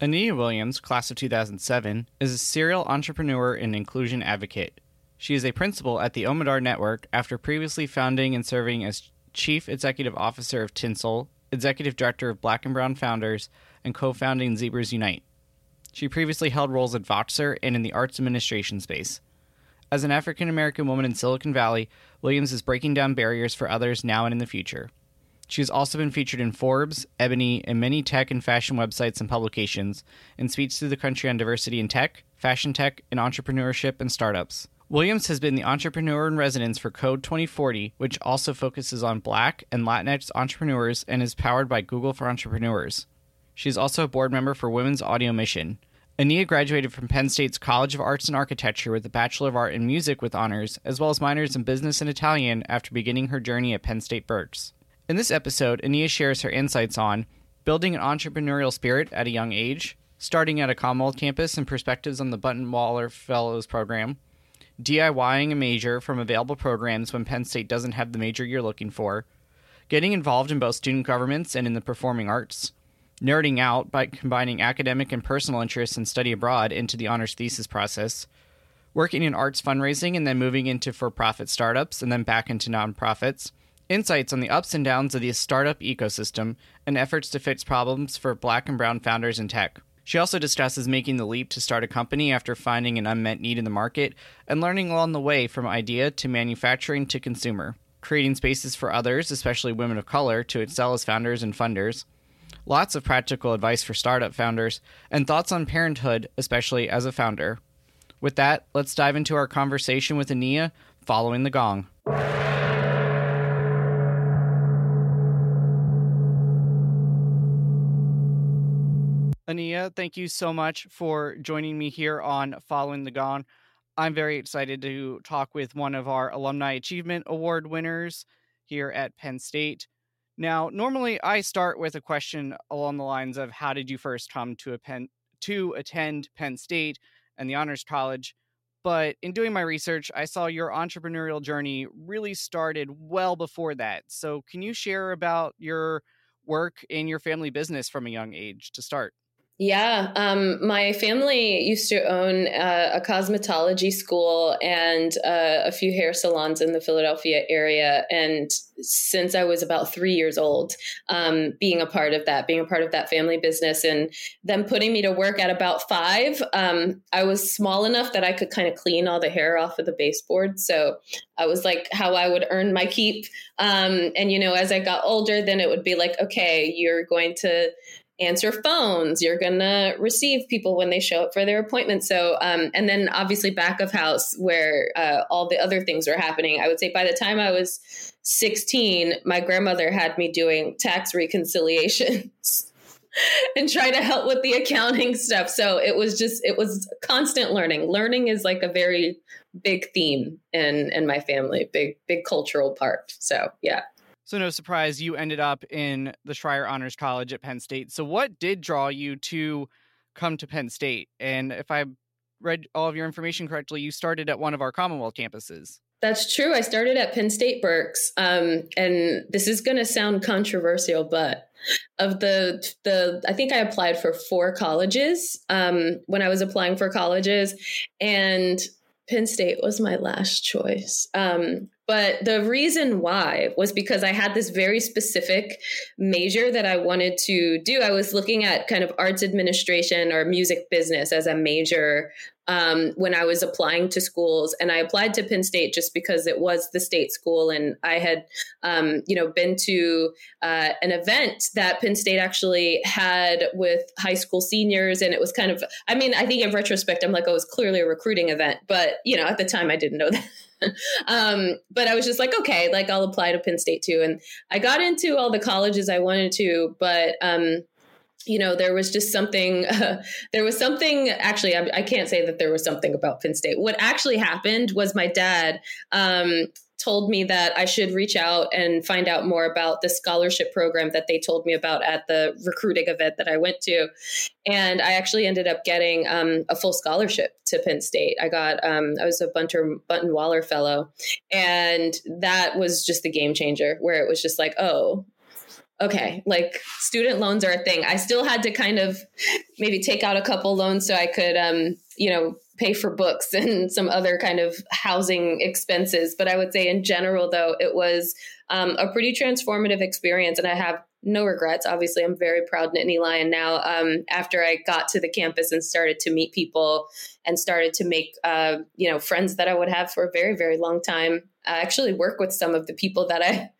Ania Williams, class of 2007, is a serial entrepreneur and inclusion advocate. She is a principal at the Omidyar Network after previously founding and serving as Chief Executive Officer of Tinsel, Executive Director of Black and Brown Founders, and co founding Zebras Unite. She previously held roles at Voxer and in the arts administration space. As an African American woman in Silicon Valley, Williams is breaking down barriers for others now and in the future. She has also been featured in Forbes, Ebony, and many tech and fashion websites and publications, and speaks to the country on diversity in tech, fashion tech, and entrepreneurship and startups. Williams has been the entrepreneur in residence for Code 2040, which also focuses on Black and Latinx entrepreneurs and is powered by Google for Entrepreneurs. She is also a board member for Women's Audio Mission. Ania graduated from Penn State's College of Arts and Architecture with a Bachelor of Art in Music with honors, as well as minors in Business and Italian after beginning her journey at Penn State Berks. In this episode, Ania shares her insights on building an entrepreneurial spirit at a young age, starting at a Commonwealth campus, and perspectives on the Bunton Waller Fellows Program, DIYing a major from available programs when Penn State doesn't have the major you're looking for, getting involved in both student governments and in the performing arts, nerding out by combining academic and personal interests and study abroad into the honors thesis process, working in arts fundraising and then moving into for profit startups and then back into nonprofits insights on the ups and downs of the startup ecosystem, and efforts to fix problems for black and brown founders in tech. She also discusses making the leap to start a company after finding an unmet need in the market and learning along the way from idea to manufacturing to consumer, creating spaces for others, especially women of color, to excel as founders and funders. Lots of practical advice for startup founders, and thoughts on parenthood, especially as a founder. With that, let's dive into our conversation with Ania following the gong. Ania, thank you so much for joining me here on Following the Gong. I'm very excited to talk with one of our Alumni Achievement Award winners here at Penn State. Now, normally I start with a question along the lines of how did you first come to Penn to attend Penn State and the Honors College? But in doing my research, I saw your entrepreneurial journey really started well before that. So, can you share about your work in your family business from a young age to start? Yeah, um, my family used to own uh, a cosmetology school and uh, a few hair salons in the Philadelphia area. And since I was about three years old, um, being a part of that, being a part of that family business, and them putting me to work at about five, um, I was small enough that I could kind of clean all the hair off of the baseboard. So I was like how I would earn my keep. Um, and, you know, as I got older, then it would be like, okay, you're going to answer phones. You're gonna receive people when they show up for their appointment. so um, and then obviously back of house where uh, all the other things were happening. I would say by the time i was 16 my grandmother had me doing tax reconciliations and try to help with the accounting stuff. So it was just it was constant learning. Learning is like a very big theme in in my family big big cultural part. So yeah so, no surprise, you ended up in the Schreyer Honors College at Penn State. So, what did draw you to come to Penn State? And if I read all of your information correctly, you started at one of our Commonwealth campuses. That's true. I started at Penn State Berks, um, and this is going to sound controversial, but of the the I think I applied for four colleges um, when I was applying for colleges, and Penn State was my last choice. Um, but the reason why was because I had this very specific major that I wanted to do. I was looking at kind of arts administration or music business as a major um, when I was applying to schools, and I applied to Penn State just because it was the state school, and I had, um, you know, been to uh, an event that Penn State actually had with high school seniors, and it was kind of, I mean, I think in retrospect, I'm like, oh, it was clearly a recruiting event, but you know, at the time, I didn't know that. um, but I was just like, okay, like I'll apply to Penn State too, and I got into all the colleges I wanted to, but um, you know there was just something uh, there was something actually I, I, can't say that there was something about penn state. What actually happened was my dad um, told me that i should reach out and find out more about the scholarship program that they told me about at the recruiting event that i went to. And i actually ended up getting um, a full scholarship to penn state. I got um, i was a bunter Bunton Waller fellow and that was just the game changer where it was just like oh okay, like student loans are a thing. I still had to kind of maybe take out a couple loans so I could, um, you know, pay for books and some other kind of housing expenses. But I would say in general, though, it was um, a pretty transformative experience. And I have no regrets. Obviously, I'm very proud Nittany Lion now. Um, after I got to the campus and started to meet people and started to make, uh, you know, friends that I would have for a very, very long time. I actually work with some of the people that I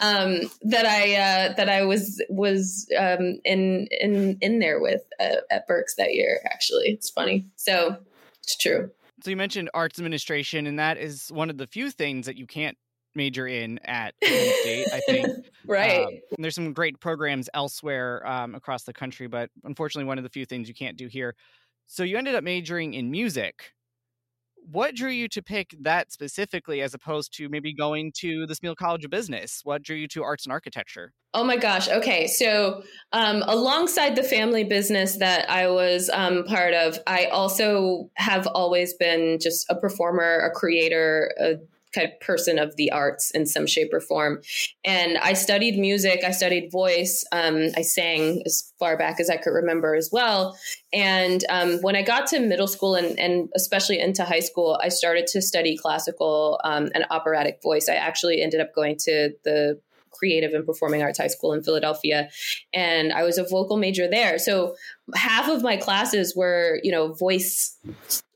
um, that I uh, that I was was um, in in in there with uh, at Berks that year. Actually, it's funny. So it's true. So you mentioned arts administration, and that is one of the few things that you can't major in at State. I think right. Um, there's some great programs elsewhere um, across the country, but unfortunately, one of the few things you can't do here. So you ended up majoring in music. What drew you to pick that specifically as opposed to maybe going to the Smeal College of Business? What drew you to arts and architecture? Oh my gosh. Okay. So, um, alongside the family business that I was um, part of, I also have always been just a performer, a creator, a kind of person of the arts in some shape or form. And I studied music, I studied voice, um, I sang as far back as I could remember as well. And um, when I got to middle school and, and, especially into high school, I started to study classical um, and operatic voice. I actually ended up going to the creative and performing arts high school in Philadelphia and I was a vocal major there. So half of my classes were, you know, voice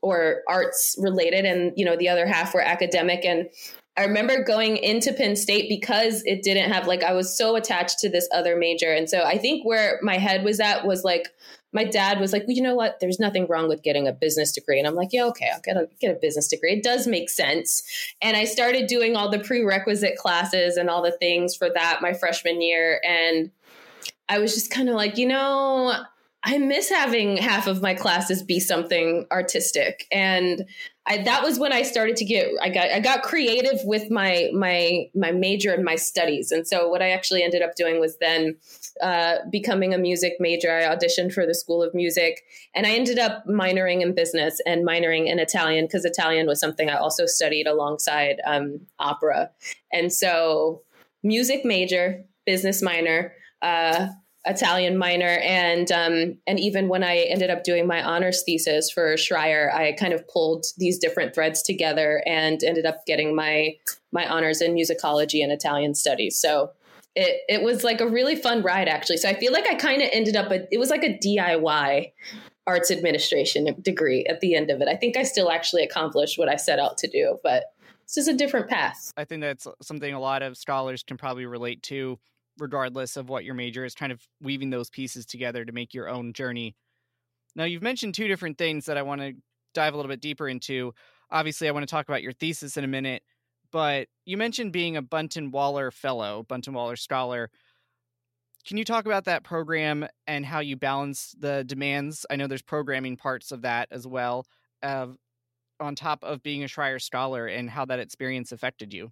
or arts related and you know the other half were academic and I remember going into Penn State because it didn't have like I was so attached to this other major. And so I think where my head was at was like my dad was like, well, you know what? There's nothing wrong with getting a business degree. And I'm like, yeah, okay, I'll get a, get a business degree. It does make sense. And I started doing all the prerequisite classes and all the things for that my freshman year. And I was just kind of like, you know, I miss having half of my classes be something artistic. And I, that was when I started to get I got I got creative with my my my major and my studies. And so what I actually ended up doing was then uh, becoming a music major. I auditioned for the School of Music, and I ended up minoring in business and minoring in Italian because Italian was something I also studied alongside um, opera. And so music major, business minor. Uh, Italian minor, and um, and even when I ended up doing my honors thesis for Schreyer, I kind of pulled these different threads together and ended up getting my my honors in musicology and Italian studies. So it it was like a really fun ride actually. So I feel like I kind of ended up a, it was like a DIY arts administration degree at the end of it. I think I still actually accomplished what I set out to do, but it's just a different path. I think that's something a lot of scholars can probably relate to regardless of what your major is, kind of weaving those pieces together to make your own journey. Now, you've mentioned two different things that I want to dive a little bit deeper into. Obviously, I want to talk about your thesis in a minute, but you mentioned being a Bunton Waller Fellow, Bunton Waller Scholar. Can you talk about that program and how you balance the demands? I know there's programming parts of that as well, of on top of being a Schreyer scholar and how that experience affected you?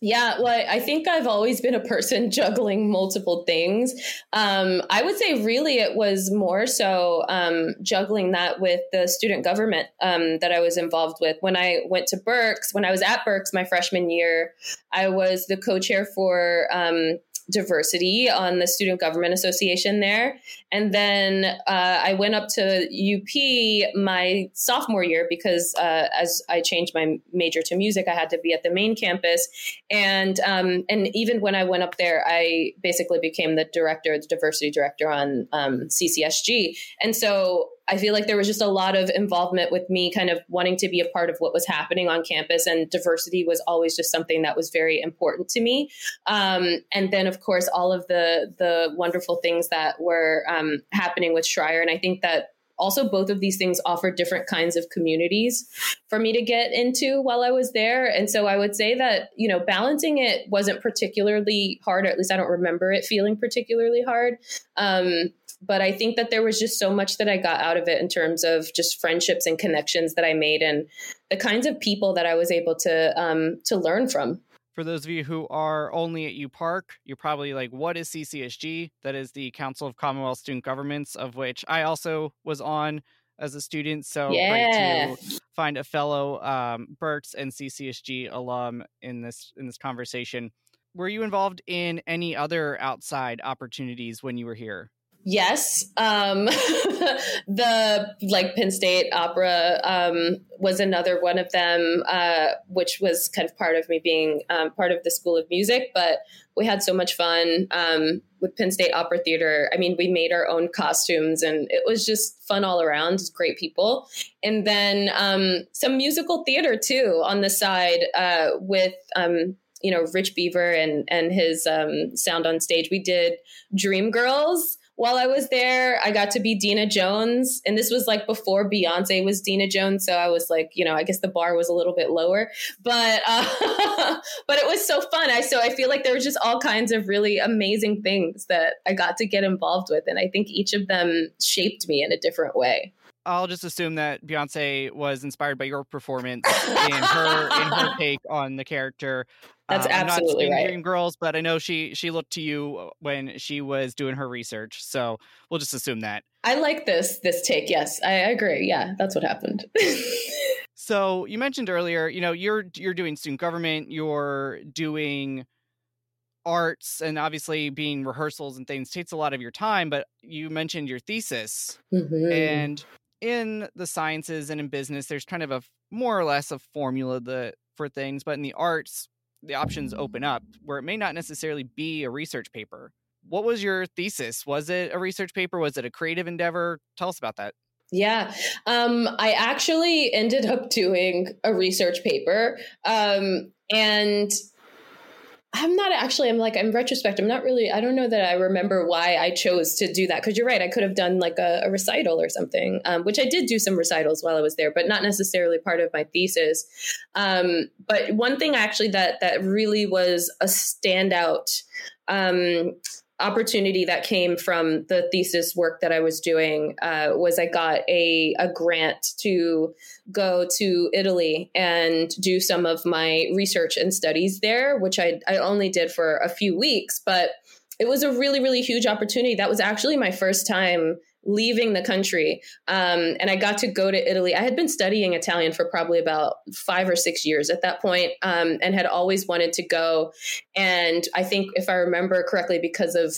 Yeah, well, I think I've always been a person juggling multiple things. Um, I would say really it was more so um, juggling that with the student government um, that I was involved with. When I went to Berks, when I was at Berks my freshman year, I was the co chair for um, diversity on the Student Government Association there. And then uh, I went up to UP my sophomore year because uh, as I changed my major to music, I had to be at the main campus. And um, and even when I went up there, I basically became the director, the diversity director on um, CCSG. And so I feel like there was just a lot of involvement with me kind of wanting to be a part of what was happening on campus, and diversity was always just something that was very important to me. Um, and then, of course, all of the the wonderful things that were um, happening with Schreyer, and I think that also both of these things offer different kinds of communities for me to get into while I was there. And so I would say that, you know, balancing it wasn't particularly hard, or at least I don't remember it feeling particularly hard. Um, but I think that there was just so much that I got out of it in terms of just friendships and connections that I made and the kinds of people that I was able to um, to learn from for those of you who are only at U Park, you're probably like, what is CCSG? That is the Council of Commonwealth Student Governments, of which I also was on as a student. So yeah. great to find a fellow um, Berks and CCSG alum in this in this conversation. Were you involved in any other outside opportunities when you were here? Yes. Um, the like Penn State Opera um, was another one of them, uh, which was kind of part of me being um, part of the School of Music. But we had so much fun um, with Penn State Opera Theater. I mean, we made our own costumes and it was just fun all around, just great people. And then um, some musical theater too on the side uh, with um, you know Rich Beaver and and his um, sound on stage. We did Dream Girls, while I was there, I got to be Deena Jones. And this was like before Beyonce was Deena Jones. So I was like, you know, I guess the bar was a little bit lower. But uh, but it was so fun. I so I feel like there were just all kinds of really amazing things that I got to get involved with. And I think each of them shaped me in a different way. I'll just assume that Beyonce was inspired by your performance in her in her take on the character. That's um, absolutely right. Dream Girls, but I know she she looked to you when she was doing her research, so we'll just assume that. I like this this take. Yes, I agree. Yeah, that's what happened. so you mentioned earlier, you know, you're you're doing student government, you're doing arts, and obviously being rehearsals and things takes a lot of your time. But you mentioned your thesis, mm-hmm. and in the sciences and in business, there's kind of a more or less a formula that for things, but in the arts the options open up where it may not necessarily be a research paper. What was your thesis? Was it a research paper? Was it a creative endeavor? Tell us about that. Yeah, um, I actually ended up doing a research paper. Um, and I'm not actually, I'm like, I'm retrospect. I'm not really, I don't know that I remember why I chose to do that. Cause you're right. I could have done like a, a recital or something, um, which I did do some recitals while I was there, but not necessarily part of my thesis. Um, but one thing actually that, that really was a standout, um, opportunity that came from the thesis work that I was doing uh, was I got a, a grant to go to Italy and do some of my research and studies there, which I, I only did for a few weeks, but it was a really, really huge opportunity. That was actually my first time leaving the country. Um, and I got to go to Italy. I had been studying Italian for probably about five or six years at that point, um, and had always wanted to go. And I think, if I remember correctly, because of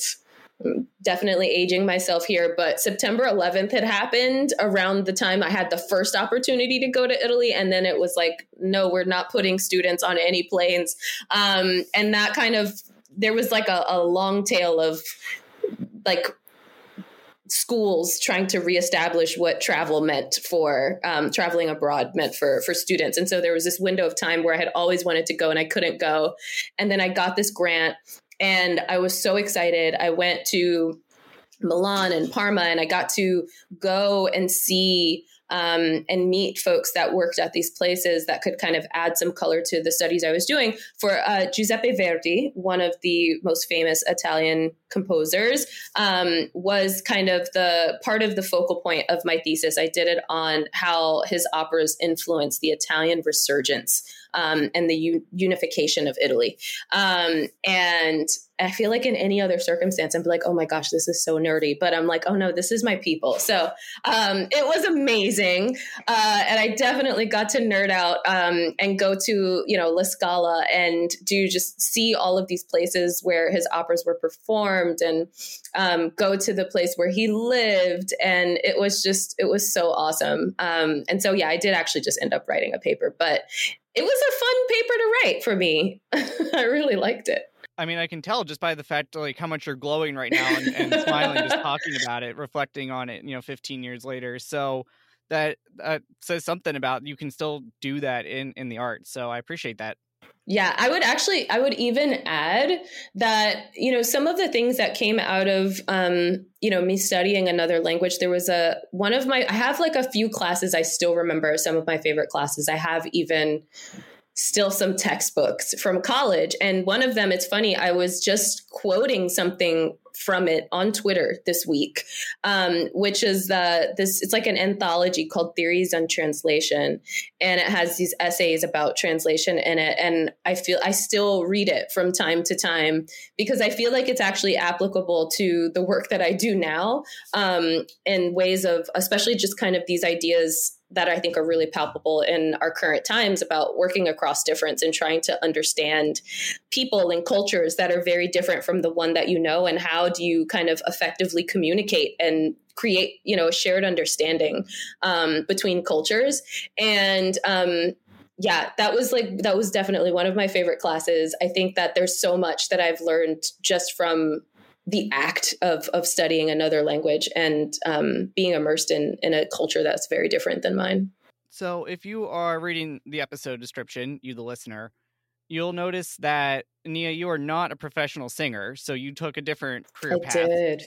definitely aging myself here, but September 11th had happened around the time I had the first opportunity to go to Italy. And then it was like, no, we're not putting students on any planes. Um, and that kind of, there was like a, a long tail of like schools trying to reestablish what travel meant for um, traveling abroad meant for for students. And so there was this window of time where i had always wanted to go and i couldn't go. And then i got this grant and i was so excited. I went to milan and parma and i got to go and see um, and meet folks that worked at these places that could kind of add some color to the studies I was doing. For uh, Giuseppe Verdi, one of the most famous Italian composers, um, was kind of the part of the focal point of my thesis. I did it on how his operas influenced the Italian resurgence um, and the u- unification of Italy. Um, and I feel like in any other circumstance, I'd be like, oh my gosh, this is so nerdy. But I'm like, oh no, this is my people. So um, it was amazing. Uh, and I definitely got to nerd out um, and go to, you know, La Scala and do just see all of these places where his operas were performed and um, go to the place where he lived. And it was just, it was so awesome. Um, and so, yeah, I did actually just end up writing a paper, but it was a fun paper to write for me. I really liked it. I mean, I can tell just by the fact like how much you're glowing right now and, and smiling, just talking about it, reflecting on it. You know, 15 years later, so that that says something about you can still do that in in the art. So I appreciate that. Yeah, I would actually, I would even add that, you know, some of the things that came out of, um, you know, me studying another language, there was a, one of my, I have like a few classes I still remember, some of my favorite classes. I have even still some textbooks from college. And one of them, it's funny, I was just quoting something from it on Twitter this week, um, which is the this. It's like an anthology called Theories on Translation, and it has these essays about translation in it. And I feel I still read it from time to time because I feel like it's actually applicable to the work that I do now um, in ways of, especially just kind of these ideas that I think are really palpable in our current times about working across difference and trying to understand people and cultures that are very different from the one that you know and how do you kind of effectively communicate and create you know a shared understanding um, between cultures. And um, yeah that was like that was definitely one of my favorite classes. I think that there's so much that i've learned just from the act of of studying another language and um, being immersed in in a culture that's very different than mine. So, if you are reading the episode description, you the listener, you'll notice that Nia, you are not a professional singer, so you took a different career I path. Did.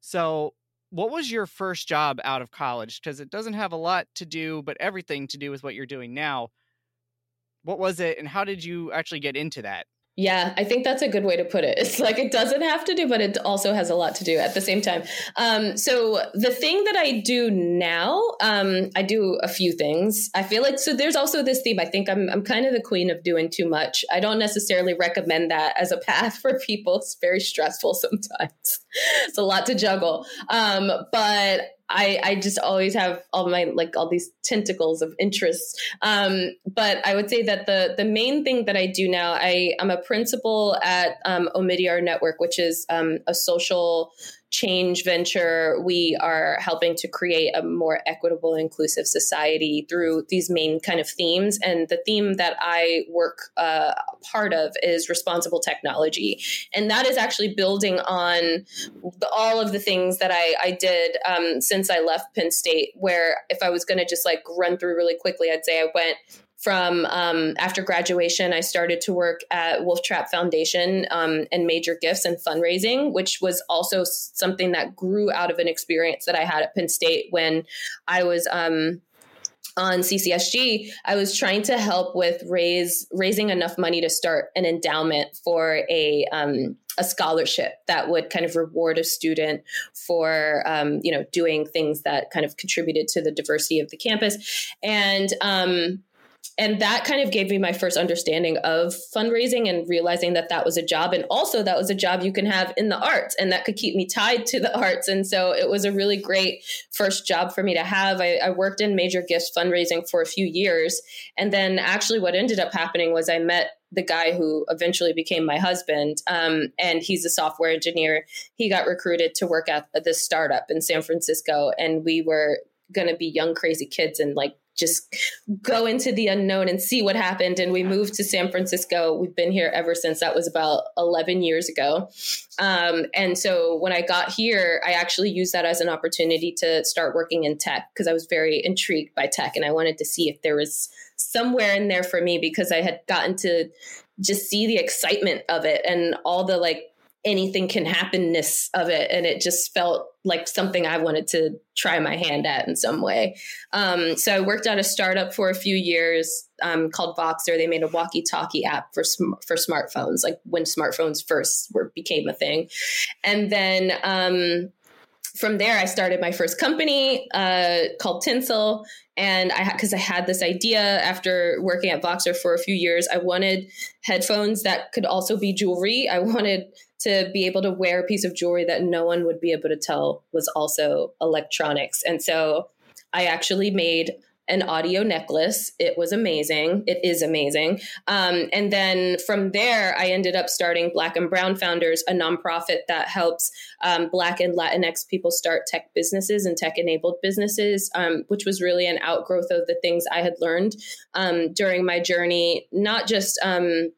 So, what was your first job out of college? Because it doesn't have a lot to do, but everything to do with what you're doing now. What was it, and how did you actually get into that? Yeah, I think that's a good way to put it. It's like it doesn't have to do, but it also has a lot to do at the same time. Um, so the thing that I do now, um, I do a few things. I feel like so there's also this theme. I think I'm I'm kind of the queen of doing too much. I don't necessarily recommend that as a path for people. It's very stressful sometimes. it's a lot to juggle. Um, but I, I just always have all my like all these tentacles of interests. Um, but I would say that the the main thing that I do now, I am a principal at um, Omidyar Network, which is um, a social change venture, we are helping to create a more equitable, inclusive society through these main kind of themes. And the theme that I work uh, part of is responsible technology, and that is actually building on the, all of the things that I, I did um, since I left Penn State. Where if I was going to just like run through really quickly, I'd say I went from um, after graduation, I started to work at Wolf Trap Foundation um, and Major Gifts and fundraising, which was also something that grew out of an experience that I had at Penn State when I was. Um, on CCSG, I was trying to help with raise raising enough money to start an endowment for a um, a scholarship that would kind of reward a student for um, you know doing things that kind of contributed to the diversity of the campus, and um, and that kind of gave me my first understanding of fundraising and realizing that that was a job. And also that was a job you can have in the arts and that could keep me tied to the arts. And so it was a really great first job for me to have. I, I worked in major gifts fundraising for a few years. And then actually what ended up happening was i met the guy who eventually became my husband um, and he's a software engineer. He got recruited to work at this startup in san francisco and we were going to be young crazy kids and like just go into the unknown and see what happened. And we moved to San Francisco. We've been here ever since. That was about 11 years ago. Um, and so when I got here, I actually used that as an opportunity to start working in tech because I was very intrigued by tech and I wanted to see if there was somewhere in there for me because I had gotten to just see the excitement of it and all the like anything can happenness of it and it just felt like something i wanted to try my hand at in some way. Um, so i worked at a startup for a few years um, called voxer. They made a walkie-talkie app for sm- for smartphones like when smartphones first were became a thing. And then um, from there i started my first company uh, called tinsel. And I because I had this idea after working at Voxer for a few years, I wanted headphones that could also be jewelry. I wanted to be able to wear a piece of jewelry that no one would be able to tell was also electronics. And so I actually made an audio necklace. It was amazing. It is amazing. Um, and then from there, I ended up starting Black and Brown Founders, a nonprofit that helps um, Black and Latinx people start tech businesses and tech enabled businesses, um, which was really an outgrowth of the things I had learned um, during my journey, not just um,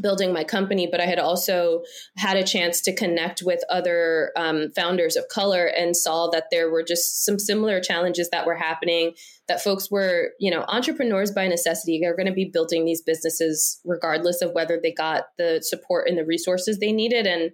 building my company, but I had also had a chance to connect with other um, founders of color and saw that there were just some similar challenges that were happening. That folks were, you know, entrepreneurs by necessity. They're going to be building these businesses regardless of whether they got the support and the resources they needed. And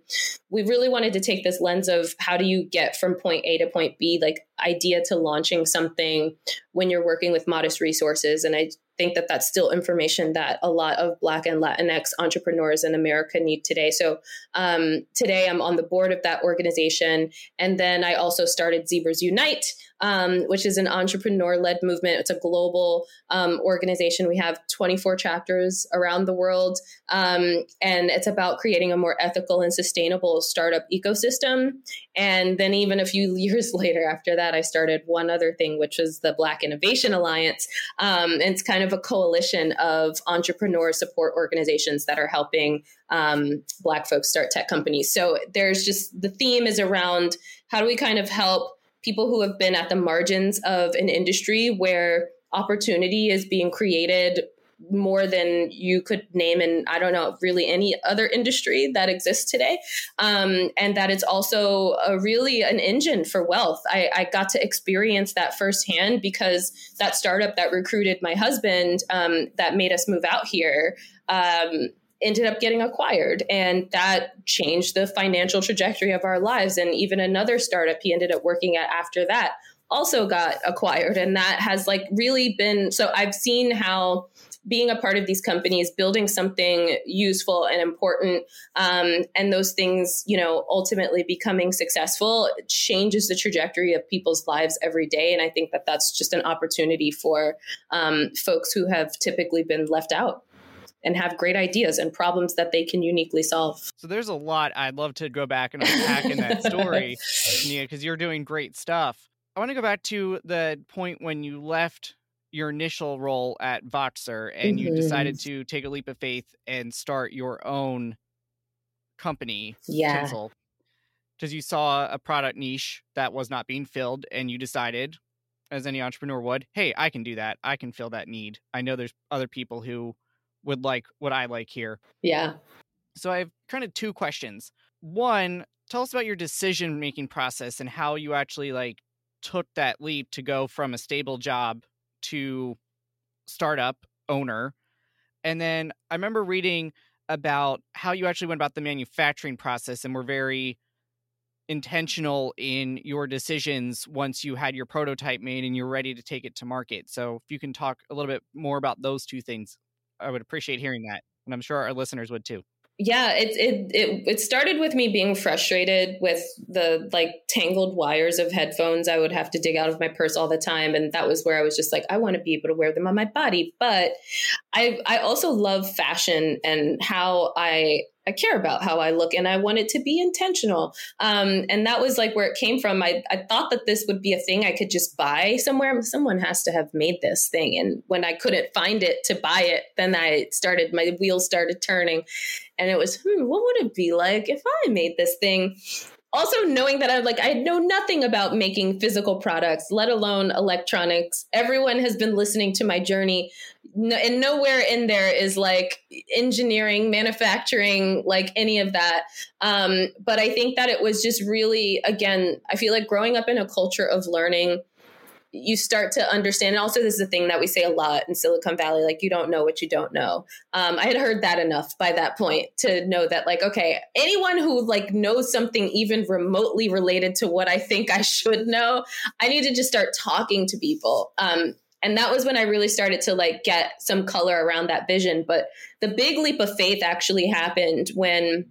we really wanted to take this lens of how do you get from point A to point B, like idea to launching something when you're working with modest resources. And I think that that's still information that a lot of Black and Latinx entrepreneurs in America need today. So um, today I'm on the board of that organization. And then I also started Zebras Unite, um, which is an entrepreneur led movement. It's a global um, organization. We have 24 chapters around the world. Um, and it's about creating a more ethical and sustainable startup ecosystem. And then, even a few years later after that, I started one other thing, which was the Black Innovation Alliance. Um, and it's kind of a coalition of entrepreneur support organizations that are helping um, Black folks start tech companies. So there's just the theme is around how do we kind of help people who have been at the margins of an industry where opportunity is being created more than you could name in I don't know really any other industry that exists today, um, and that it's also a really an engine for wealth. I, I, got to experience that firsthand because that startup that recruited my husband um, that made us move out here. Um, ended up getting acquired and that changed the financial trajectory of our lives and even another startup he ended up working at after that also got acquired and that has like really been so i've seen how being a part of these companies building something useful and important um, and those things you know ultimately becoming successful changes the trajectory of people's lives every day and i think that that's just an opportunity for um, folks who have typically been left out and have great ideas and problems that they can uniquely solve. So there's a lot I'd love to go back and unpack in that story, Nia, because you're doing great stuff. I want to go back to the point when you left your initial role at Voxer and mm-hmm. you decided mm-hmm. to take a leap of faith and start your own company, yeah. Tinsel, because you saw a product niche that was not being filled and you decided, as any entrepreneur would, hey, I can do that. I can fill that need. I know there's other people who would like what I like here. Yeah. So I have kind of two questions. One, tell us about your decision making process and how you actually like took that leap to go from a stable job to startup owner. And then I remember reading about how you actually went about the manufacturing process and were very intentional in your decisions once you had your prototype made and you're ready to take it to market. So if you can talk a little bit more about those two things, I would appreciate hearing that. And I'm sure our listeners would too yeah it, it it it started with me being frustrated with the like tangled wires of headphones i would have to dig out of my purse all the time. And that was where i was just like i want to be able to wear them on my body. But i i also love fashion and how i I care about how I look and I want it to be intentional. Um, and that was like where it came from. I, I thought that this would be a thing I could just buy somewhere. Someone has to have made this thing. And when I couldn't find it to buy it, then I started, my wheels started turning. And it was, hmm, what would it be like if I made this thing? Also knowing that I like I know nothing about making physical products, let alone electronics. Everyone has been listening to my journey, and nowhere in there is like engineering, manufacturing, like any of that. Um, but I think that it was just really, again, I feel like growing up in a culture of learning you start to understand. And also, this is a thing that we say a lot in Silicon Valley like, you don't know what you don't know. Um, I had heard that enough by that point to know that, like, okay, anyone who like knows something even remotely related to what I think I should know, I need to just start talking to people. Um, and that was when I really started to like get some color around that vision. But the big leap of faith actually happened when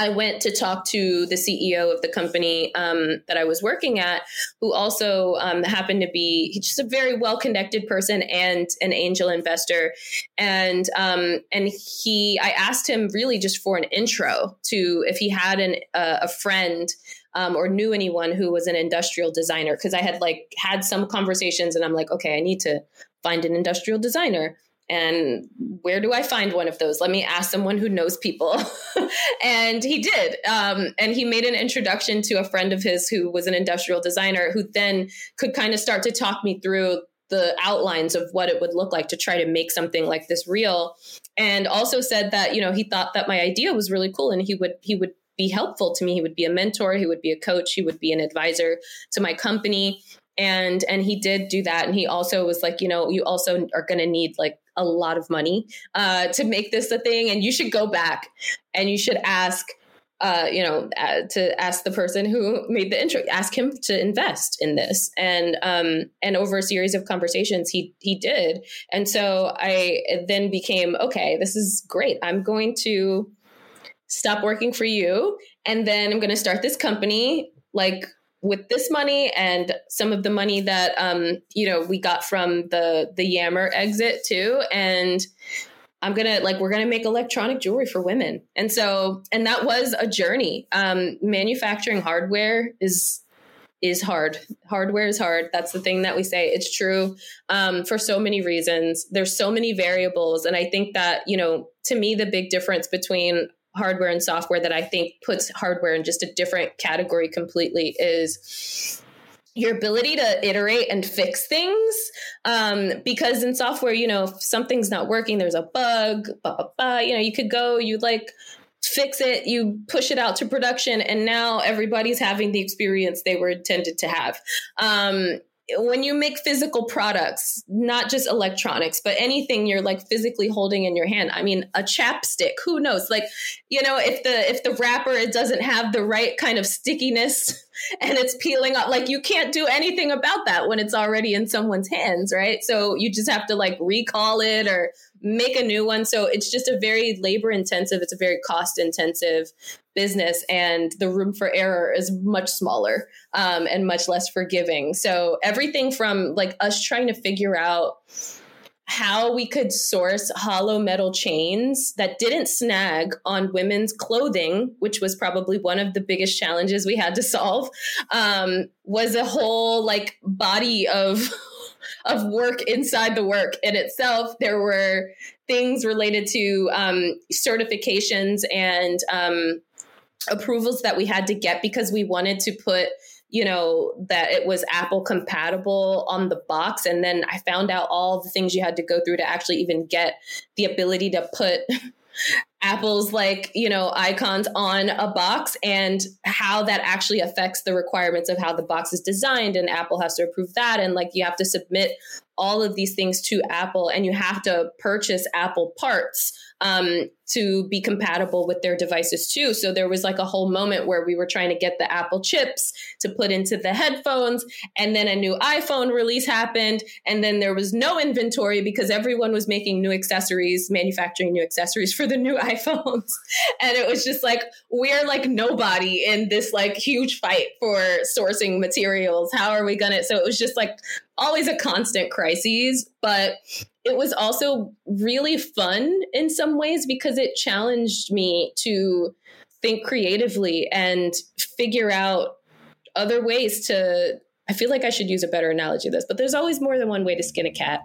I went to talk to the CEO of the company um, that I was working at, who also um, happened to be just a very well connected person and an angel investor. And um, and he, I asked him really just for an intro to if he had an, uh, a friend um, or knew anyone who was an industrial designer because I had like had some conversations and I'm like, okay, I need to find an industrial designer and where do I find one of those? Let me ask someone who knows people. and he did. Um, and he made an introduction to a friend of his who was an industrial designer who then could kind of start to talk me through the outlines of what it would look like to try to make something like this real and also said that you know he thought that my idea was really cool and he would he would be helpful to me he would be a mentor he would be a coach he would be an advisor to my company and and he did do that and he also was like you know you also are going to need like a lot of money uh, to make this a thing and you should go back and you should ask uh, you know, uh, to ask the person who made the intro, ask him to invest in this, and um, and over a series of conversations, he he did, and so I then became okay. This is great. I'm going to stop working for you, and then I'm going to start this company, like with this money and some of the money that um, you know we got from the the Yammer exit too, and I'm gonna like we're gonna make electronic jewelry for women, and so and that was a journey. Um, manufacturing hardware is is hard. Hardware is hard. That's the thing that we say. It's true um, for so many reasons. There's so many variables, and I think that you know, to me, the big difference between hardware and software that I think puts hardware in just a different category completely is your ability to iterate and fix things. Um, because in software you know if something's not working there's a bug blah, blah, blah, you know you could go you like fix it you push it out to production and now everybody's having the experience they were intended to have. Um, when you make physical products, not just electronics, but anything you're like physically holding in your hand. I mean, a chapstick, who knows? Like, you know, if the if the wrapper it doesn't have the right kind of stickiness and it's peeling up, like you can't do anything about that when it's already in someone's hands, right? So you just have to like recall it or make a new one. So it's just a very labor intensive, it's a very cost intensive business, and the room for error is much smaller um, and much less forgiving. So everything from like us trying to figure out how we could source hollow metal chains that didn't snag on women's clothing, which was probably one of the biggest challenges we had to solve, um, was a whole like body of of work inside the work in itself. There were things related to um, certifications and um, approvals that we had to get because we wanted to put you know that it was apple compatible on the box and then i found out all the things you had to go through to actually even get the ability to put Apple's like, you know, icons on a box and how that actually affects the requirements of how the box is designed. And Apple has to approve that. And like you have to submit all of these things to Apple and you have to purchase Apple parts um, to be compatible with their devices too. So there was like a whole moment where we were trying to get the Apple chips to put into the headphones, and then a new iPhone release happened, and then there was no inventory because everyone was making new accessories, manufacturing new accessories for the new iPhones, and it was just like we're like nobody in this like huge fight for sourcing materials. How are we gonna? So it was just like always a constant crises, but it was also really fun in some ways because it challenged me to think creatively and figure out other ways to I feel like I should use a better analogy of this, but there's always more than one way to skin a cat.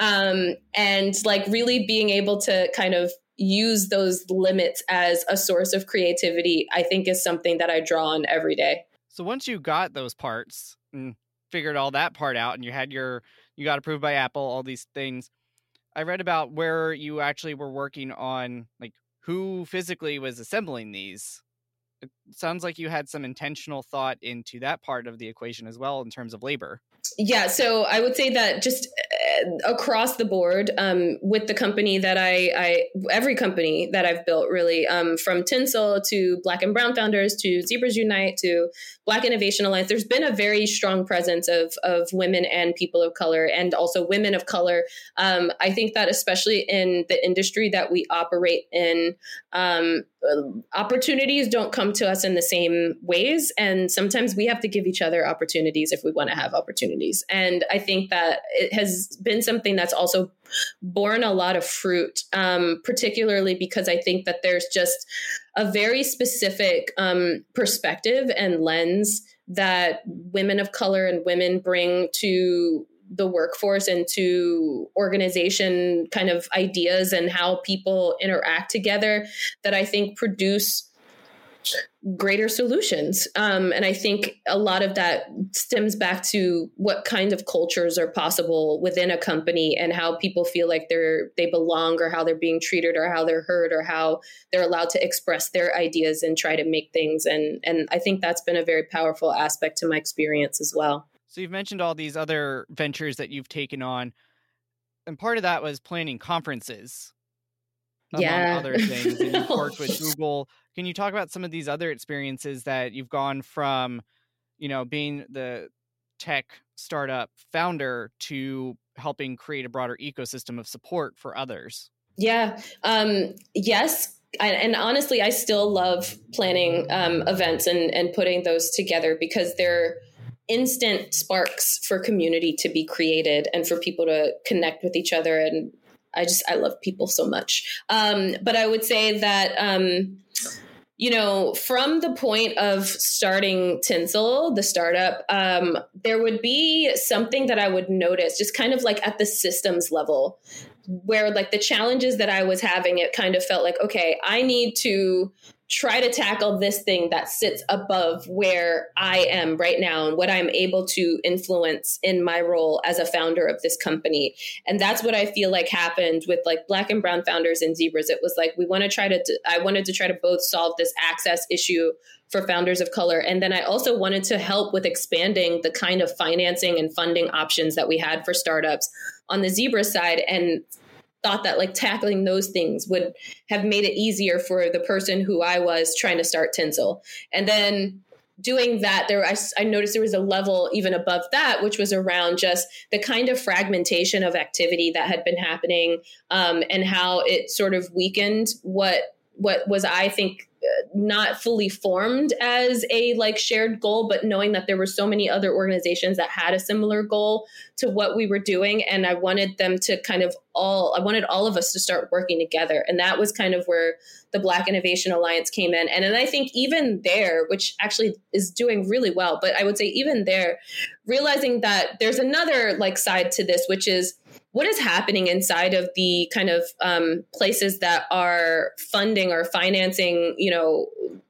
Um, and like really being able to kind of use those limits as a source of creativity, I think is something that I draw on every day. So once you got those parts and figured all that part out and you had your, you got approved by Apple, all these things, I read about where you actually were working on like who physically was assembling these. Sounds like you had some intentional thought into that part of the equation as well in terms of labor. Yeah, so I would say that just uh, across the board um, with the company that I, I, every company that I've built really, um, from Tinsel to Black and Brown Founders to Zebras Unite to Black Innovation Alliance, there's been a very strong presence of, of women and people of color and also women of color. Um, I think that especially in the industry that we operate in, um, opportunities don't come to us in the same ways. And sometimes we have to give each other opportunities if we want to have opportunities. And I think that it has been something that's also borne a lot of fruit, um, particularly because I think that there's just a very specific um, perspective and lens that women of color and women bring to the workforce and to organization kind of ideas and how people interact together that I think produce greater solutions. Um, and I think a lot of that stems back to what kind of cultures are possible within a company and how people feel like they're they belong or how they're being treated or how they're heard or how they're allowed to express their ideas and try to make things. And and I think that's been a very powerful aspect to my experience as well. So you've mentioned all these other ventures that you've taken on. And part of that was planning conferences among yeah. other things. And you've worked with Google. Can you talk about some of these other experiences that you've gone from, you know, being the tech startup founder to helping create a broader ecosystem of support for others? Yeah. Um, yes. I, and honestly, I still love planning um, events and, and putting those together because they're instant sparks for community to be created and for people to connect with each other and I just I love people so much. Um, but I would say that um, you know from the point of starting Tinsel, the startup, um, there would be something that I would notice, just kind of like at the systems level, where like the challenges that I was having, it kind of felt like okay, I need to try to tackle this thing that sits above where I am right now and what I'm able to influence in my role as a founder of this company. And that's what I feel like happened with like black and brown founders and zebras. It was like we want to try to I wanted to try to both solve this access issue for founders of color and then I also wanted to help with expanding the kind of financing and funding options that we had for startups on the zebra side and thought that like tackling those things would have made it easier for the person who I was trying to start Tinsel. And then doing that there I, I, noticed there was a level even above that which was around just the kind of fragmentation of activity that had been happening um, and how it sort of weakened what what was i think not fully formed as a like shared goal but knowing that there were so many other organizations that had a similar goal to what we were doing and i wanted them to kind of all i wanted all of us to start working together. And that was kind of where the black innovation alliance came in. And then i think even there which actually is doing really well but i would say even there realizing that there's another like side to this which is what is happening inside of the kind of um, places that are funding or financing, you know,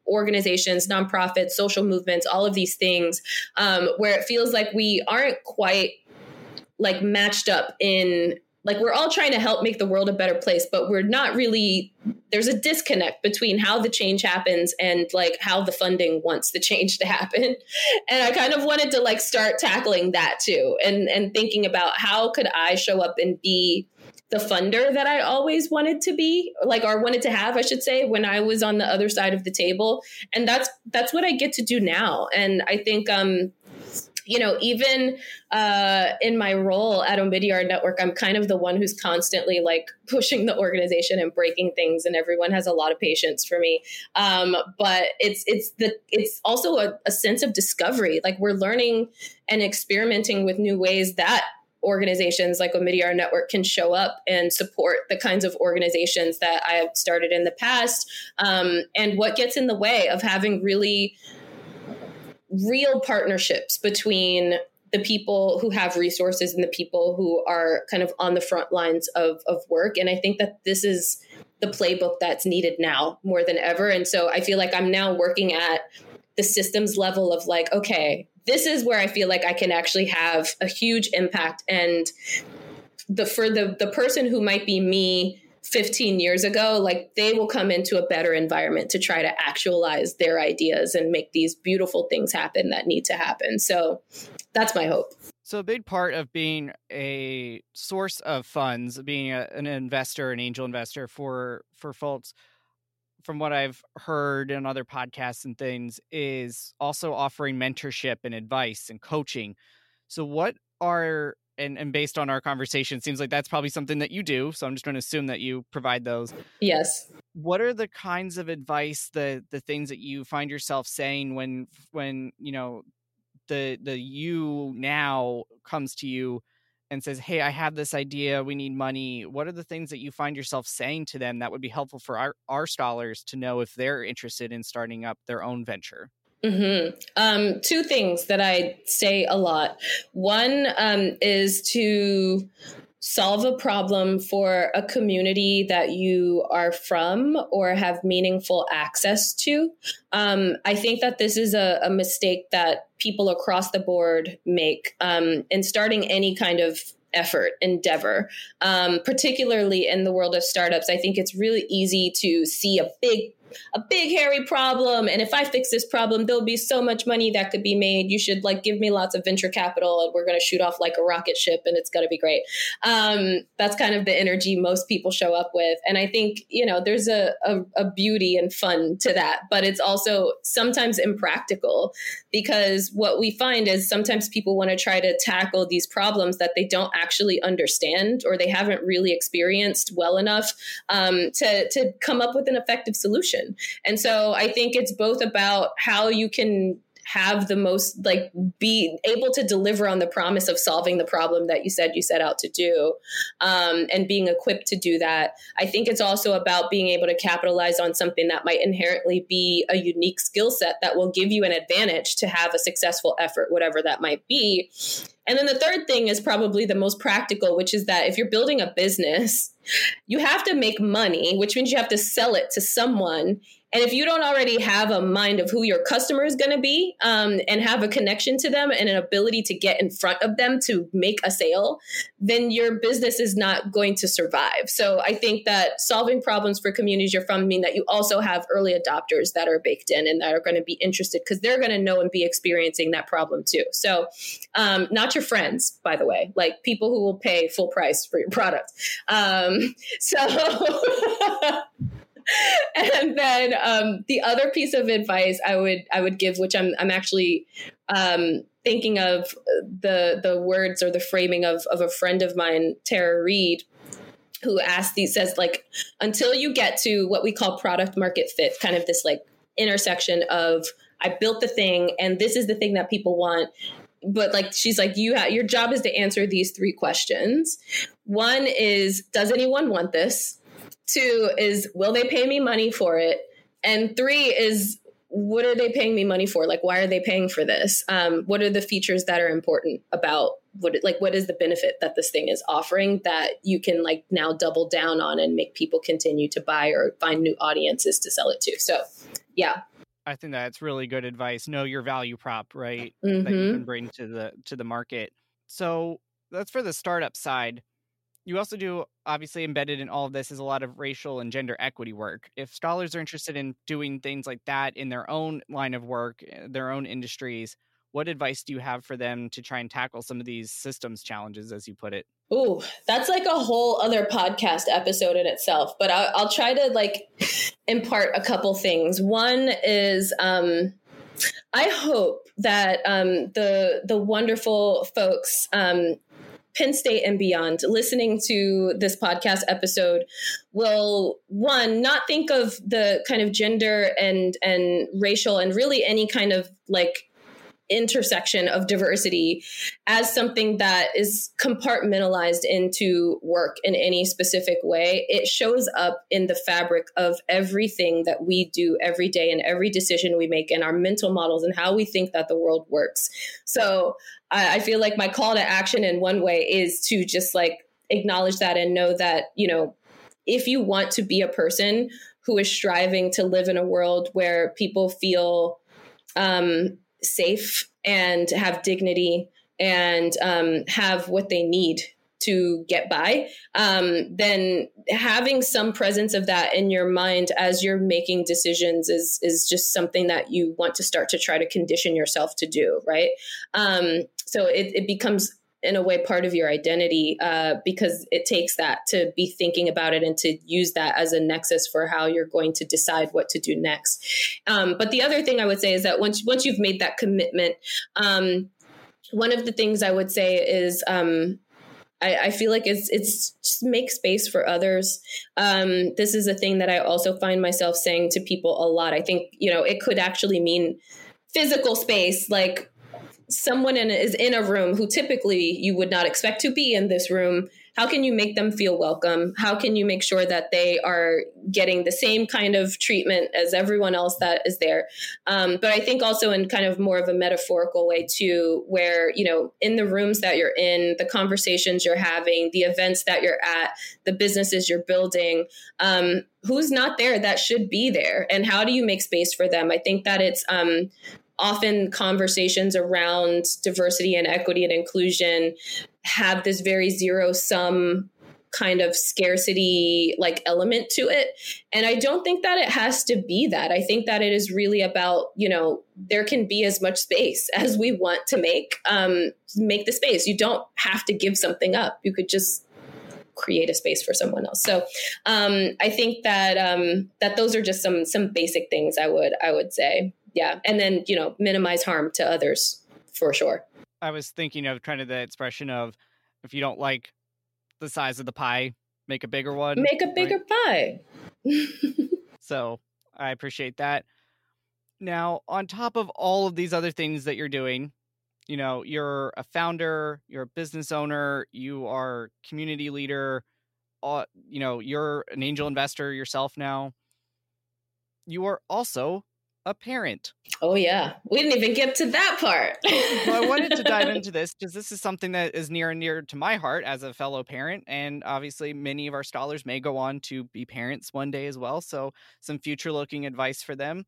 organizations, nonprofits, social movements, all of these things, um, where it feels like we aren't quite like matched up in like we're all trying to help make the world a better place but we're not really there's a disconnect between how the change happens and like how the funding wants the change to happen. And i kind of wanted to like start tackling that too and and thinking about how could i show up and be the funder that i always wanted to be like or wanted to have i should say when i was on the other side of the table. And that's that's what i get to do now. And i think um you know, even uh, in my role at Omidyar Network, I'm kind of the one who's constantly like pushing the organization and breaking things, and everyone has a lot of patience for me. Um, but it's it's the it's also a, a sense of discovery. Like we're learning and experimenting with new ways that organizations like Omidyar Network can show up and support the kinds of organizations that I have started in the past. Um, and what gets in the way of having really real partnerships between the people who have resources and the people who are kind of on the front lines of, of work. And I think that this is the playbook that's needed now more than ever. And so I feel like I'm now working at the systems level of like, okay, this is where I feel like I can actually have a huge impact. And the for the the person who might be me 15 years ago, like they will come into a better environment to try to actualize their ideas and make these beautiful things happen that need to happen. So that's my hope. So, a big part of being a source of funds, being a, an investor, an angel investor for for folks, from what I've heard in other podcasts and things, is also offering mentorship and advice and coaching. So, what are and, and based on our conversation, seems like that's probably something that you do. So I'm just going to assume that you provide those. Yes. What are the kinds of advice, the the things that you find yourself saying when when you know the the you now comes to you and says, "Hey, I have this idea. We need money." What are the things that you find yourself saying to them that would be helpful for our our scholars to know if they're interested in starting up their own venture? Mm-hmm. Um, two things that I say a lot. One um, is to solve a problem for a community that you are from or have meaningful access to. Um, I think that this is a, a, mistake that people across the board make um, in starting any kind of effort endeavor um, particularly in the world of startups i think it's really easy to see a big a big hairy problem and if i fix this problem there'll be so much money that could be made. You should like give me lots of venture capital and we're going to shoot off like a rocket ship and it's going to be great. Um, that's kind of the energy most people show up with and i think you know there's a, a, a beauty and fun to that but it's also sometimes impractical because what we find is sometimes people want to try to tackle these problems that they don't actually understand or they haven't really experienced well enough um, to, to come up with an effective solution and so I think it's both about how you can have the most like be able to deliver on the promise of solving the problem that you said you set out to do um, and being equipped to do that. I think it's also about being able to capitalize on something that might inherently be a unique skill set that will give you an advantage to have a successful effort whatever that might be. And then the third thing is probably the most practical which is that if you're building a business you have to make money which means you have to sell it to someone and if you don't already have a mind of who your customer is going to be um, and have a connection to them and an ability to get in front of them to make a sale, then your business is not going to survive. So I think that solving problems for communities you're from mean that you also have early adopters that are baked in and that are going to be interested because they're going to know and be experiencing that problem too. So um, not your friends, by the way, like people who will pay full price for your product. Um, so and then um, the other piece of advice I would I would give, which I'm I'm actually um, thinking of the the words or the framing of of a friend of mine, Tara Reed, who asked these says like until you get to what we call product market fit, kind of this like intersection of I built the thing and this is the thing that people want. But like she's like you have your job is to answer these three questions. One is does anyone want this Two is, will they pay me money for it? And three is, what are they paying me money for? Like, why are they paying for this? Um, what are the features that are important about what, like, what is the benefit that this thing is offering that you can like now double down on and make people continue to buy or find new audiences to sell it to? So, yeah. I think that's really good advice. Know your value prop, right? Mm-hmm. That you mm-hmm. can bring to the to the market. So that's for the startup side you also do obviously embedded in all of this is a lot of racial and gender equity work if scholars are interested in doing things like that in their own line of work eh, their own industries what advice do you have for them to try and tackle some of these systems challenges as you put it Ooh, that's like a whole other podcast episode in itself. But I'll, I'll try to like impart a couple things. One is um, I hope that um, the the wonderful folks um, Penn State and beyond, listening to this podcast episode will one not think of the kind of gender and and racial and really any kind of like intersection of diversity as something that is compartmentalized into work in any specific way. It shows up in the fabric of everything that we do every day and every decision we make in our mental models and how we think that the world works. So I, I feel like my call to action in one way is to just like acknowledge that and know that, you know, if you want to be a person who is striving to live in a world where people feel um, safe and have dignity and um, have what they need to get by, um, then having some presence of that in your mind as you're making decisions is is just something that you want to start to try to condition yourself to do, right? Um, so it, it becomes in a way part of your identity uh, because it takes that to be thinking about it and to use that as a nexus for how you're going to decide what to do next. Um, but the other thing I would say is that once once you've made that commitment, um, one of the things I would say is um, I, I, feel like it's it's just make space for others. Um, this is a thing that I also find myself saying to people a lot. I think you know it could actually mean physical space, like someone in, is in a room who typically you would not expect to be in this room how can you make them feel welcome? How can you make sure that they are getting the same kind of treatment as everyone else that is there? Um, but I think also in kind of more of a metaphorical way too, where, you know, in the rooms that you're in, the conversations you're having, the events that you're at, the businesses you're building, um, who's not there that should be there? And how do you make space for them? I think that it's, um, often conversations around diversity and equity and inclusion have this very zero sum kind of scarcity like element to it. And i don't think that it has to be that. I think that it is really about you know there can be as much space as we want to make um make the space. You don't have to give something up. You could just create a space for someone else. So um i think that um that those are just some some basic things i would i would say. Yeah. And then you know minimize harm to others for sure i was thinking of kind of the expression of if you don't like the size of the pie make a bigger one make a bigger right? pie. So i appreciate that. Now on top of all of these other things that you're doing you know you're a founder you're a business owner you are community leader uh, you know you're an angel investor yourself now. You are also a parent. Oh yeah, we didn't even get to that part. well, I wanted to dive into this because this is something that is near and dear to my heart as a fellow parent, and obviously many of our scholars may go on to be parents one day as well. So some future-looking advice for them.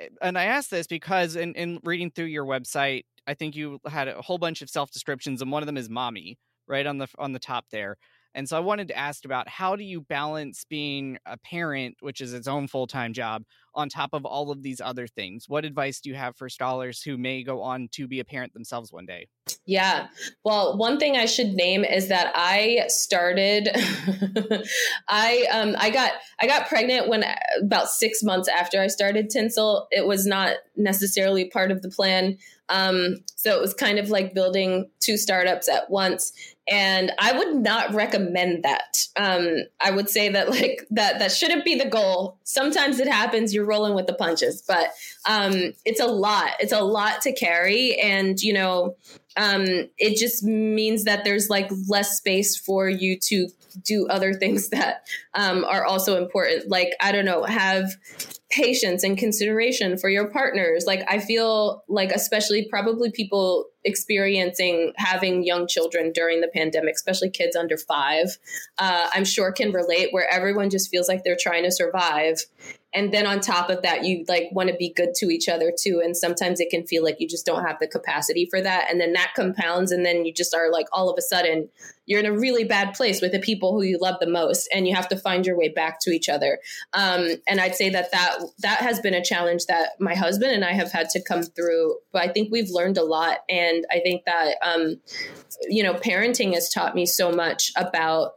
Eh, and I ask this because in, in reading through your website, I think you had a whole bunch of self descriptions, and one of them is mommy right on the on the top there. And so I wanted to ask about how do you balance being a parent, which is its own full time job, on top of all of these other things? What advice do you have for scholars who may go on to be a parent themselves one day? Yeah. Well, one thing I should name is that I started I um I got I got pregnant when about 6 months after I started Tinsel. It was not necessarily part of the plan. Um so it was kind of like building two startups at once and i would not recommend that. Um, i would say that like that that shouldn't be the goal. Sometimes it happens you're rolling with the punches but um, it's a lot. It's a lot to carry. And you know um, it just means that there's like less space for you to do other things that um, are also important like i don't know have patience and consideration for your partners. Like I feel like especially probably people experiencing having young children during the pandemic, especially kids under five, uh, I'm sure can relate where everyone just feels like they're trying to survive and then on top of that you like want to be good to each other too and sometimes it can feel like you just don't have the capacity for that and then that compounds and then you just are like all of a sudden you're in a really bad place with the people who you love the most and you have to find your way back to each other. Um, and i'd say that that that has been a challenge that my husband and i have had to come through but i think we've learned a lot and i think that um, you know parenting has taught me so much about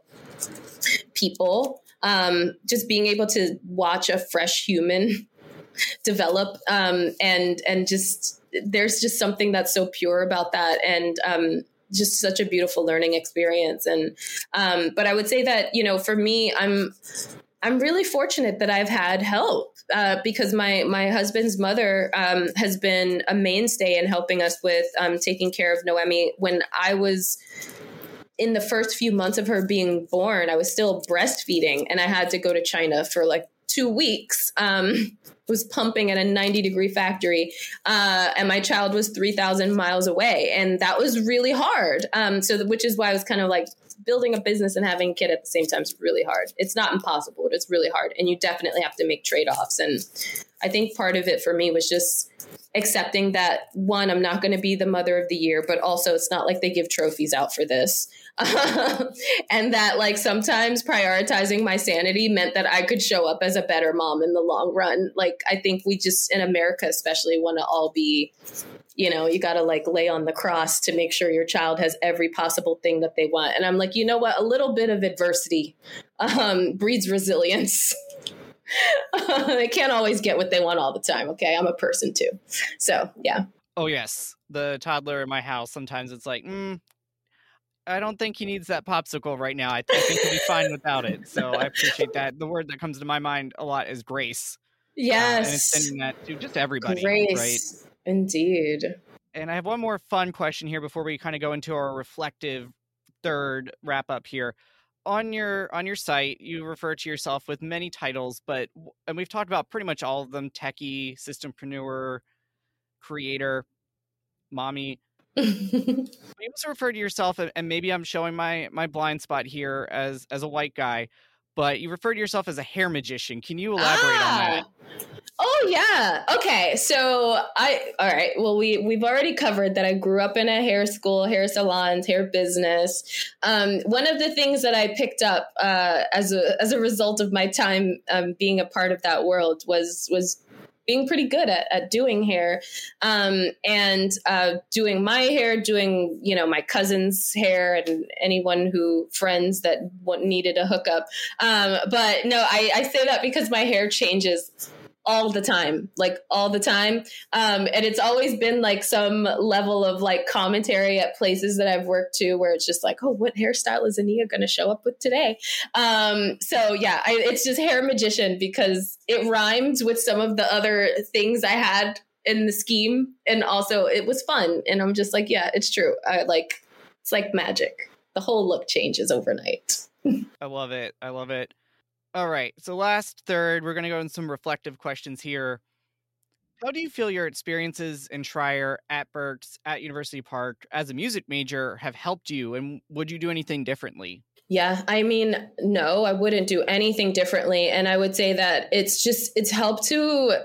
people um, just being able to watch a fresh human develop um, and and just there's just something that's so pure about that and um, just such a beautiful learning experience. And um, but i would say that you know for me i'm i'm really fortunate that i've had help uh, because my my husband's mother um, has been a mainstay in helping us with um, taking care of noemi. When i was in the first few months of her being born, I was still breastfeeding and I had to go to China for like two weeks. Um, was pumping at a 90 degree factory uh, and my child was 3000 miles away and that was really hard. Um, so which is why i was kind of like building a business and having a kid at the same time is really hard. It's not impossible but it's really hard and you definitely have to make trade-offs and i think part of it for me was just accepting that one i'm not going to be the mother of the year but also it's not like they give trophies out for this and that like sometimes prioritizing my sanity meant that I could show up as a better mom in the long run. Like I think we just in America especially want to all be you know, you got to like lay on the cross to make sure your child has every possible thing that they want. And I'm like, you know what? A little bit of adversity um, breeds resilience. they can't always get what they want all the time. Okay. I'm a person too. So, yeah. Oh, yes. The toddler in my house, sometimes it's like, mm, I don't think he needs that popsicle right now. I, I think he'll be fine without it. So I appreciate that. The word that comes to my mind a lot is grace. Yes. Uh, and extending that to just everybody. Grace. Right. Indeed. And I have one more fun question here before we kind of go into our reflective third wrap up here on your on your site you refer to yourself with many titles but and we've talked about pretty much all of them techie systempreneur creator mommy you also refer to yourself and maybe i'm showing my my blind spot here as as a white guy but you refer to yourself as a hair magician can you elaborate ah. on that ah. Oh yeah. Okay. So I all right. Well, we we've already covered that I grew up in a hair school, hair salons, hair business. Um, one of the things that I picked up uh, as a as a result of my time um, being a part of that world was was being pretty good at, at doing hair um, and uh, doing my hair doing you know my cousin's hair and anyone who friends that needed a hookup. Um, but no I, I say that because my hair changes all the time, like all the time. Um, and it's always been like some level of like commentary at places that I've worked to where it's just like, oh, what hairstyle is Ania going to show up with today? Um, so yeah, I, it's just hair magician because it rhymed with some of the other things I had in the scheme. And also it was fun. And I'm just like, yeah, it's true. I like, it's like magic. The whole look changes overnight. I love it. I love it. All right. So, last third, we're going to go in some reflective questions here. How do you feel your experiences in Schreyer, at Berks, at University Park as a music major have helped you? And would you do anything differently? Yeah, I mean, no, I wouldn't do anything differently. And I would say that it's just, it's helped to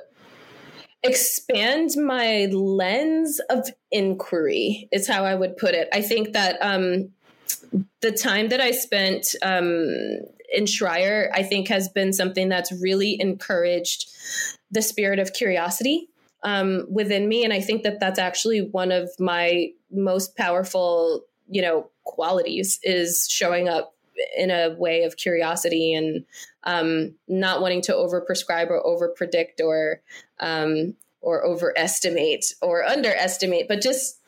expand my lens of inquiry, is how I would put it. I think that um, the time that I spent um, in Schreyer, I think has been something that's really encouraged the spirit of curiosity um, within me. And I think that that's actually one of my most powerful, you know, qualities is showing up in a way of curiosity and um, not wanting to over prescribe or over predict or um, or overestimate or underestimate, but just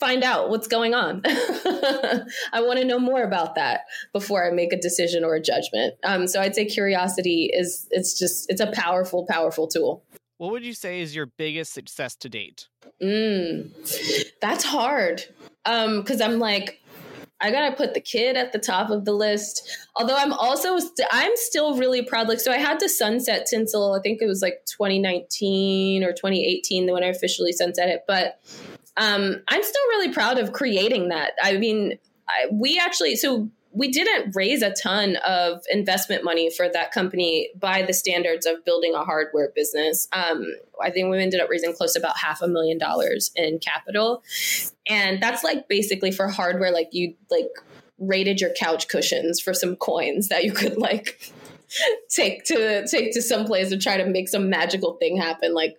find out what's going on. I want to know more about that before I make a decision or a judgment. Um, so I'd say curiosity is it's just it's a powerful, powerful tool. What would you say is your biggest success to date? Mm, that's hard because um, I'm like I gotta put the kid at the top of the list. Although I'm also i st- I'm still really proud. Like so, I had to sunset Tinsel. I think it was like 2019 or 2018 when I officially sunset it. But um, I'm still really proud of creating that. I mean, I, we actually, so we didn't raise a ton of investment money for that company by the standards of building a hardware business. Um, I think we ended up raising close to about half a million dollars in capital. And that's like basically for hardware, like you like rated your couch cushions for some coins that you could like take to take to some place to try to make some magical thing happen like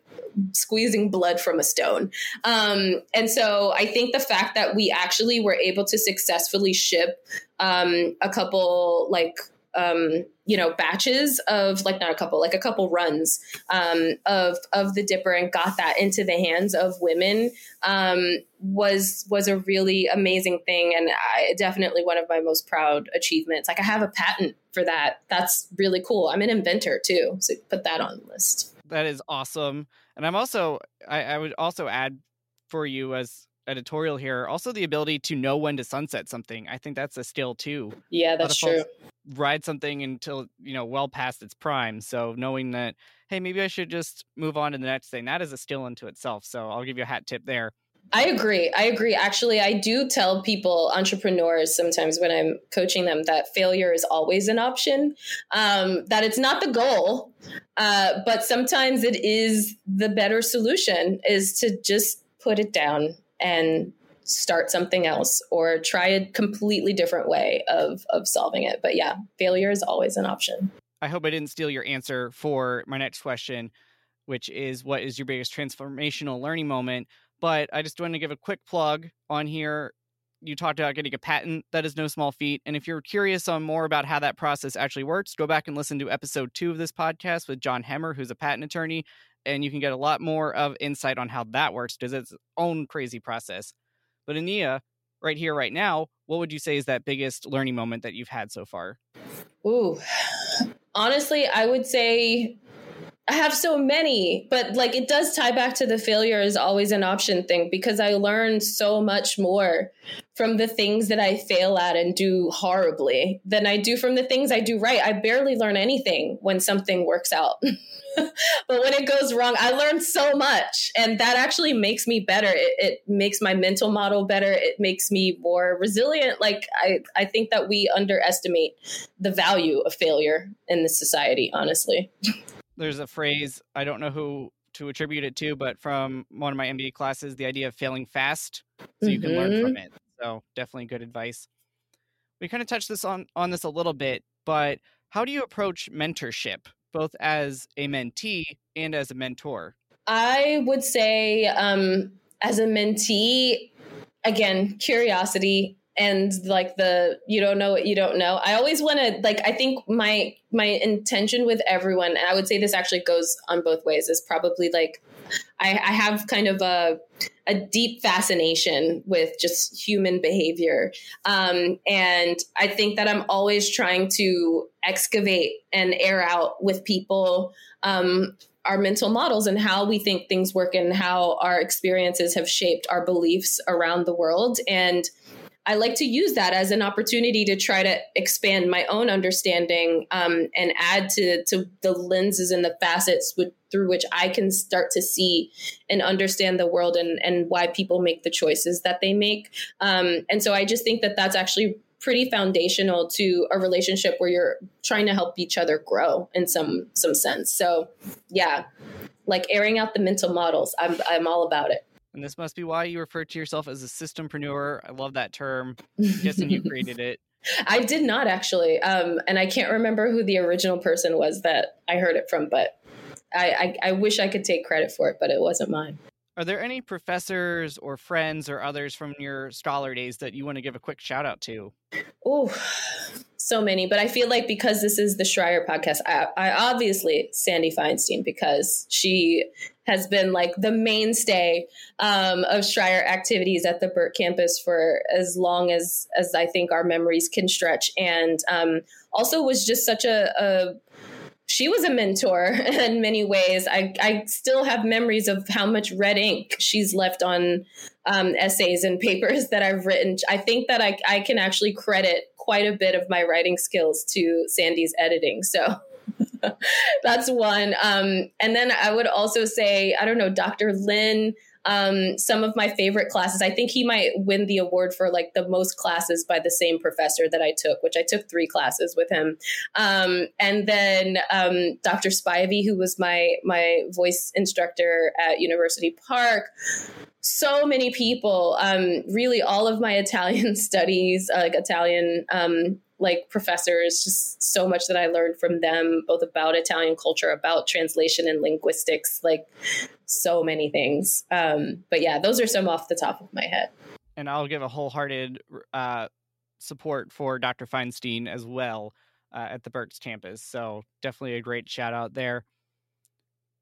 squeezing blood from a stone. Um, and so I think the fact that we actually were able to successfully ship um, a couple like um, you know batches of like not a couple like a couple runs um, of of the dipper and got that into the hands of women um, was was a really amazing thing and I, definitely one of my most proud achievements. Like i have a patent for that. That's really cool. I'm an inventor too so put that on the list. That is awesome and I'm also I, I would also add for you as editorial here also the ability to know when to sunset something. I think that's a skill too. Yeah, that's true. Ride something until you know well past its prime. So knowing that, hey, maybe I should just move on to the next thing. That is a skill into itself. So I'll give you a hat tip there. I agree. I agree. Actually, I do tell people, entrepreneurs, sometimes when I'm coaching them, that failure is always an option. Um, that it's not the goal, uh, but sometimes it is the better solution. Is to just put it down and start something else or try a completely different way of of solving it. But yeah, failure is always an option. I hope I didn't steal your answer for my next question, which is what is your biggest transformational learning moment? But I just want to give a quick plug on here. You talked about getting a patent. That is no small feat. And if you're curious on more about how that process actually works, go back and listen to episode two of this podcast with John Hemmer, who's a patent attorney. And you can get a lot more of insight on how that works because it's its own crazy process. But Ania, right here, right now, what would you say is that biggest learning moment that you've had so far? Ooh, honestly, I would say I have so many, but like it does tie back to the failure is always an option thing because I learn so much more from the things that I fail at and do horribly than I do from the things I do right. I barely learn anything when something works out. but when it goes wrong, I learn so much. And that actually makes me better. It, it, makes my mental model better. It makes me more resilient. Like, I, I think that we underestimate the value of failure in this society, honestly. there's a phrase I don't know who to attribute it to, but from one of my MBA classes, the idea of failing fast so you mm-hmm. can learn from mm-hmm. it. So definitely good advice. We kind of touched this on on this a little bit, but how do you approach mentorship, both as a mentee and as a mentor? I would say, um, as a mentee, again, curiosity, and like the you don't know what you don't know. I always want to like i think my my intention with everyone and i would say this actually goes on both ways is probably like i, I have kind of a a deep fascination with just human behavior. Um, and i think that i'm always trying to excavate and air out with people um, our mental models and how we think things work and how our experiences have shaped our beliefs around the world. And I like to use that as an opportunity to try to expand my own understanding um, and add to, to the lenses and the facets with, through which I can start to see and understand the world and, and why people make the choices that they make. Um, and so I just think that that's actually pretty foundational to a relationship where you're trying to help each other grow in some some sense. So yeah, like airing out the mental models. I'm I'm all about it. And this must be why you refer to yourself as a systempreneur. I love that term. I'm guessing you created it. I did not actually. Um, and I can't remember who the original person was that I heard it from, but I, I, I wish I could take credit for it, but it wasn't mine. Are there any professors or friends or others from your scholar days that you want to give a quick shout out to? Oh, so many. But I feel like because this is the Schreyer podcast, I, I obviously Sandy Feinstein because she has been like the mainstay um, of Schreyer activities at the Berks campus for as long as as I think our memories can stretch, and um, also was just such a, a she was a mentor in many ways. I, I still have memories of how much red ink she's left on um, essays and papers that I've written. I think that I, I can actually credit quite a bit of my writing skills to Sandy's editing. So that's one. Um, and then I would also say, I don't know, Dr. Lin um, some of my favorite classes. I think he might win the award for like the most classes by the same professor that I took, which I took three classes with him. Um, and then um, Dr. Spivey, who was my my voice instructor at University Park. So many people, um, really all of my Italian studies, like Italian um, like professors, just so much that I learned from them, both about Italian culture, about translation and linguistics, like so many things. Um, but yeah, those are some off the top of my head. And I'll give a wholehearted uh, support for Dr. Feinstein as well uh, at the Berks campus. So definitely a great shout out there.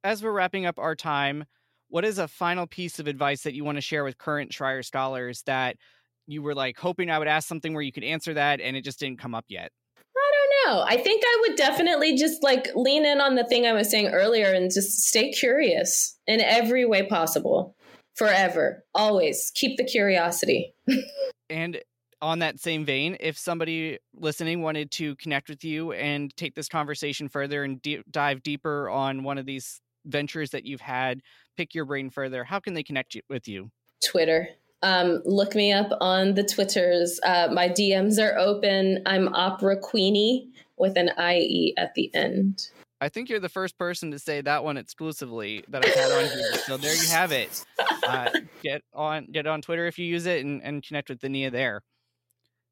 As we're wrapping up our time, what is a final piece of advice that you want to share with current Schreyer scholars that you were like hoping I would ask something where you could answer that and it just didn't come up yet? I don't know. I think I would definitely just like lean in on the thing I was saying earlier and just stay curious in every way possible. Forever. Always. Keep the curiosity. and on that same vein, if somebody listening wanted to connect with you and take this conversation further and d- dive deeper on one of these ventures that you've had, pick your brain further, how can they connect with you? Twitter um, look me up on the Twitters. Uh, my DMs are open. I'm Opera Queenie with an IE at the end. I think you're the first person to say that one exclusively that I've had on here. So there you have it. Uh, get on get on Twitter if you use it and, and connect with Dania there.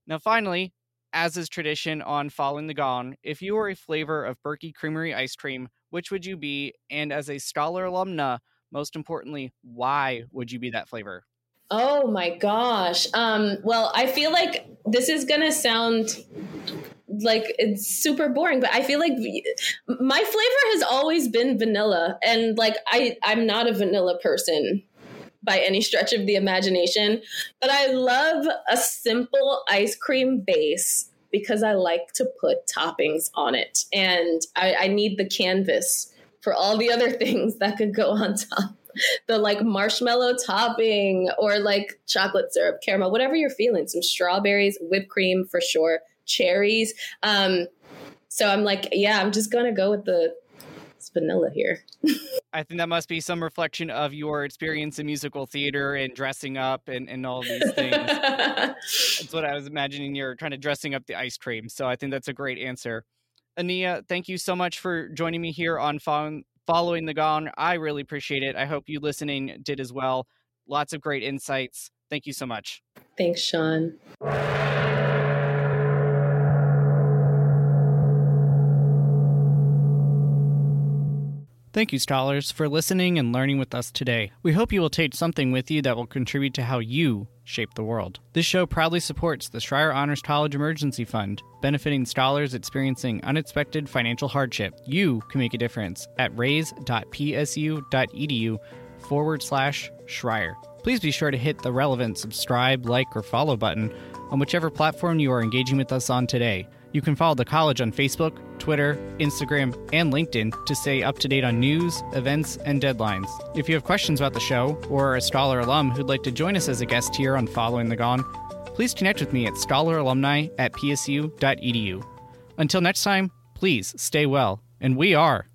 Now, finally, as is tradition on Following the Gong, if you were a flavor of Berkey Creamery ice cream, which would you be? And as a scholar alumna, most importantly, why would you be that flavor? Oh my gosh. Um, well, I feel like this is going to sound like it's super boring, but I feel like my flavor has always been vanilla. And like, I, I'm not a vanilla person by any stretch of the imagination, but I love a simple ice cream base because I like to put toppings on it. And I, I need the canvas for all the other things that could go on top. The like marshmallow topping or like chocolate syrup, caramel, whatever you're feeling. Some strawberries, whipped cream for sure, cherries. Um, so I'm like, yeah, I'm just gonna go with the vanilla here. I think that must be some reflection of your experience in musical theater and dressing up and, and all these things. that's what I was imagining. You're trying to dressing up the ice cream. So I think that's a great answer. Ania, thank you so much for joining me here on Following the Gong. I really appreciate it. I hope you listening did as well. Lots of great insights. Thank you so much. Thanks, Sean. Thank you, scholars, for listening and learning with us today. We hope you will take something with you that will contribute to how you shape the world. This show proudly supports the Schreyer Honors College Emergency Fund, benefiting scholars experiencing unexpected financial hardship. You can make a difference at raise.psu.edu forward slash Schreyer. Please be sure to hit the relevant subscribe, like, or follow button on whichever platform you are engaging with us on today. You can follow the college on Facebook, Twitter, Instagram, and LinkedIn to stay up to date on news, events, and deadlines. If you have questions about the show or are a Scholar alum who'd like to join us as a guest here on Following the Gong, please connect with me at scholaralumni at psu.edu. Until next time, please stay well, and we are.